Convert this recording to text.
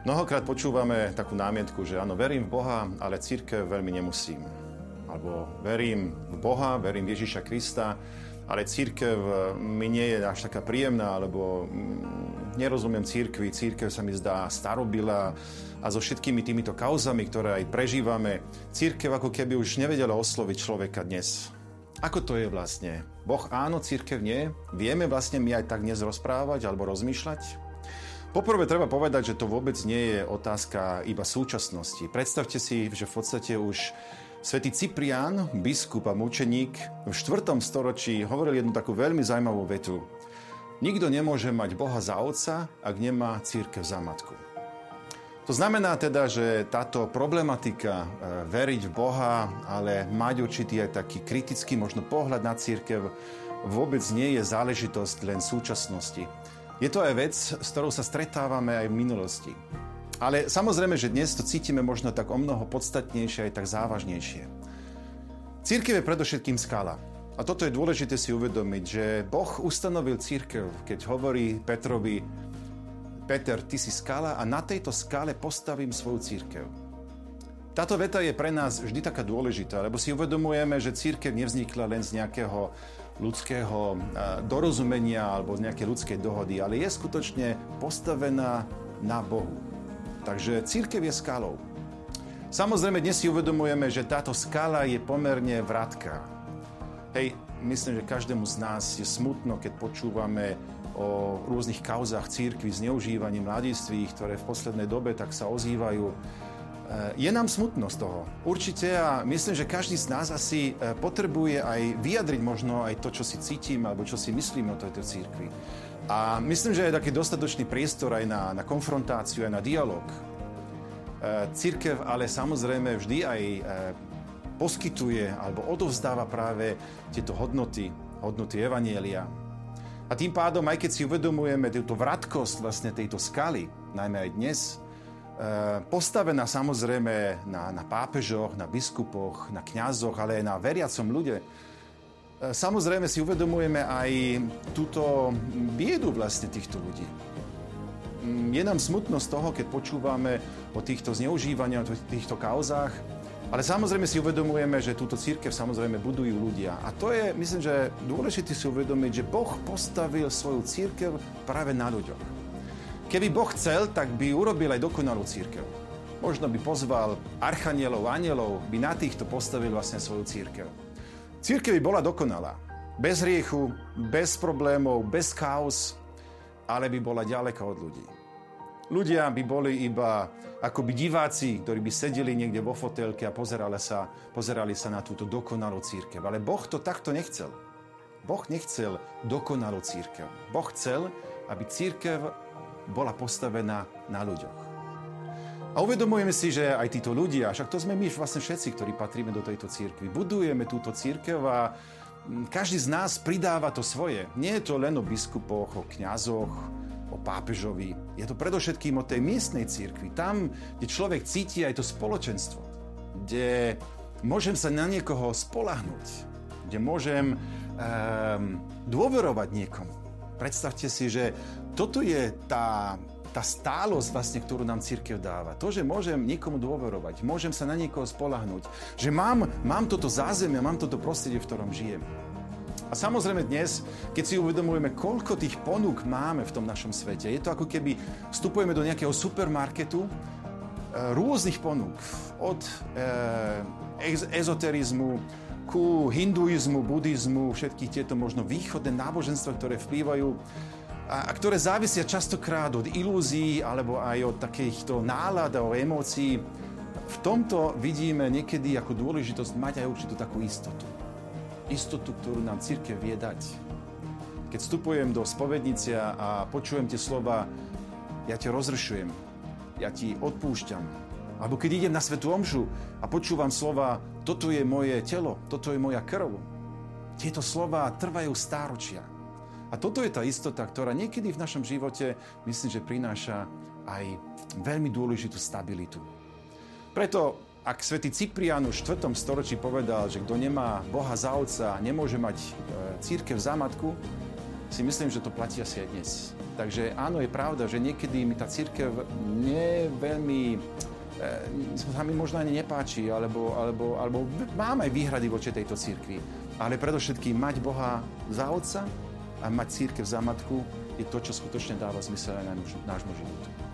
Častokrát počúvame takú námietku, že áno, verím v Boha, ale církev veľmi nemusím. Alebo verím v Boha, verím v Ježiša Krista, ale církev mi nie je až taká príjemná, alebo mm, nerozumiem církvi, církev sa mi zdá starobila a so všetkými týmito kauzami, ktoré aj prežívame, církev ako keby už nevedela osloviť človeka dnes. Ako to je vlastne? Boh áno, církev nie? Vieme vlastne my aj tak dnes rozprávať alebo rozmýšľať? Poprvé treba povedať, že to vôbec nie je otázka iba súčasnosti. Predstavte si, že v podstate už svätý Cyprián, biskup a mučeník, v 4. storočí hovoril jednu takú veľmi zaujímavú vetu. Nikto nemôže mať Boha za otca, ak nemá církev za matku. To znamená teda, že táto problematika e, veriť v Boha, ale mať určitý aj taký kritický možno pohľad na církev, vôbec nie je záležitosť len súčasnosti. Je to aj vec, s ktorou sa stretávame aj v minulosti. Ale samozrejme, že dnes to cítime možno tak o mnoho podstatnejšie aj tak závažnejšie. Církev je predovšetkým skala. A toto je dôležité si uvedomiť, že Boh ustanovil církev, keď hovorí Petrovi, Peter, ty si skala a na tejto skale postavím svoju církev. Táto veta je pre nás vždy taká dôležitá, lebo si uvedomujeme, že církev nevznikla len z nejakého ľudského dorozumenia alebo z nejakej ľudskej dohody, ale je skutočne postavená na Bohu. Takže církev je skalou. Samozrejme, dnes si uvedomujeme, že táto skala je pomerne vratká. Hej, myslím, že každému z nás je smutno, keď počúvame o rôznych kauzách církvy, zneužívaní mladistvých, ktoré v poslednej dobe tak sa ozývajú je nám smutno z toho. Určite a myslím, že každý z nás asi e, potrebuje aj vyjadriť možno aj to, čo si cítim alebo čo si myslím o tejto církvi. A myslím, že je taký dostatočný priestor aj na, na konfrontáciu, aj na dialog. E, církev ale samozrejme vždy aj poskytuje alebo odovzdáva práve tieto hodnoty, hodnoty Evanielia. A tým pádom, aj keď si uvedomujeme túto vratkosť vlastne tejto skaly, najmä aj dnes, Eh, postavená samozrejme na, na pápežoch, na biskupoch, na kňazoch, ale aj na veriacom ľude. Eh, samozrejme si uvedomujeme aj túto biedu vlastne týchto ľudí. Mm, je nám smutno z toho, keď počúvame o týchto zneužívaniach, o týchto kauzách, ale samozrejme si uvedomujeme, že túto církev samozrejme budujú ľudia. A to je, myslím, že dôležité si uvedomiť, že Boh postavil svoju církev práve na ľuďoch. Keby Boh chcel, tak by urobil aj dokonalú církev. Možno by pozval archanielov, anielov, by na týchto postavil vlastne svoju církev. Církev by bola dokonalá. Bez hriechu, bez problémov, bez chaos, ale by bola ďaleko od ľudí. Ľudia by boli iba akoby diváci, ktorí by sedeli niekde vo fotelke a pozerali sa, pozerali sa na túto dokonalú církev. Ale Boh to takto nechcel. Boh nechcel dokonalú církev. Boh chcel, aby církev bola postavená na ľuďoch. A uvedomujeme si, že aj títo ľudia, však to sme my vlastne všetci, ktorí patríme do tejto církvy, budujeme túto církev a mm, každý z nás pridáva to svoje. Nie je to len o biskupoch, o kňazoch, o pápežovi. Je to predovšetkým o tej miestnej církvi. Tam, kde človek cíti aj to spoločenstvo. Kde môžem sa na niekoho spolahnuť. Kde môžem um, dôverovať niekomu. Predstavte si, že toto je tá, tá stálosť, vlastne, ktorú nám církev dáva. To, že môžem niekomu dôverovať, môžem sa na niekoho spolahnúť, že mám, mám toto zázemie, mám toto prostredie, v ktorom žijem. A samozrejme dnes, keď si uvedomujeme, koľko tých ponúk máme v tom našom svete, je to ako keby vstupujeme do nejakého supermarketu e, rôznych ponúk. Od e, ezoterizmu, ku hinduizmu, buddhizmu, všetkých tieto možno východné náboženstva, ktoré vplývajú a, a ktoré závisia častokrát od ilúzií alebo aj od takýchto nálad a emócií. V tomto vidíme niekedy ako dôležitosť mať aj určitú takú istotu. Istotu, ktorú nám církev vie dať. Keď vstupujem do spovednice a počujem tie slova, ja ťa rozršujem, ja ti odpúšťam, alebo keď idem na svetú omšu a počúvam slova, toto je moje telo, toto je moja krv. Tieto slova trvajú stáročia. A toto je tá istota, ktorá niekedy v našom živote, myslím, že prináša aj veľmi dôležitú stabilitu. Preto, ak svätý Ciprián už v 4. storočí povedal, že kto nemá Boha za otca, nemôže mať e, církev za matku, si myslím, že to platí asi aj dnes. Takže áno, je pravda, že niekedy mi tá církev nie veľmi e, sa mi možno ani nepáči, alebo, alebo, alebo mám aj výhrady voči tejto cirkvi. Ale predovšetkým mať Boha za Otca a mať církev za matku je to, čo skutočne dáva zmysel aj na nášmu životu.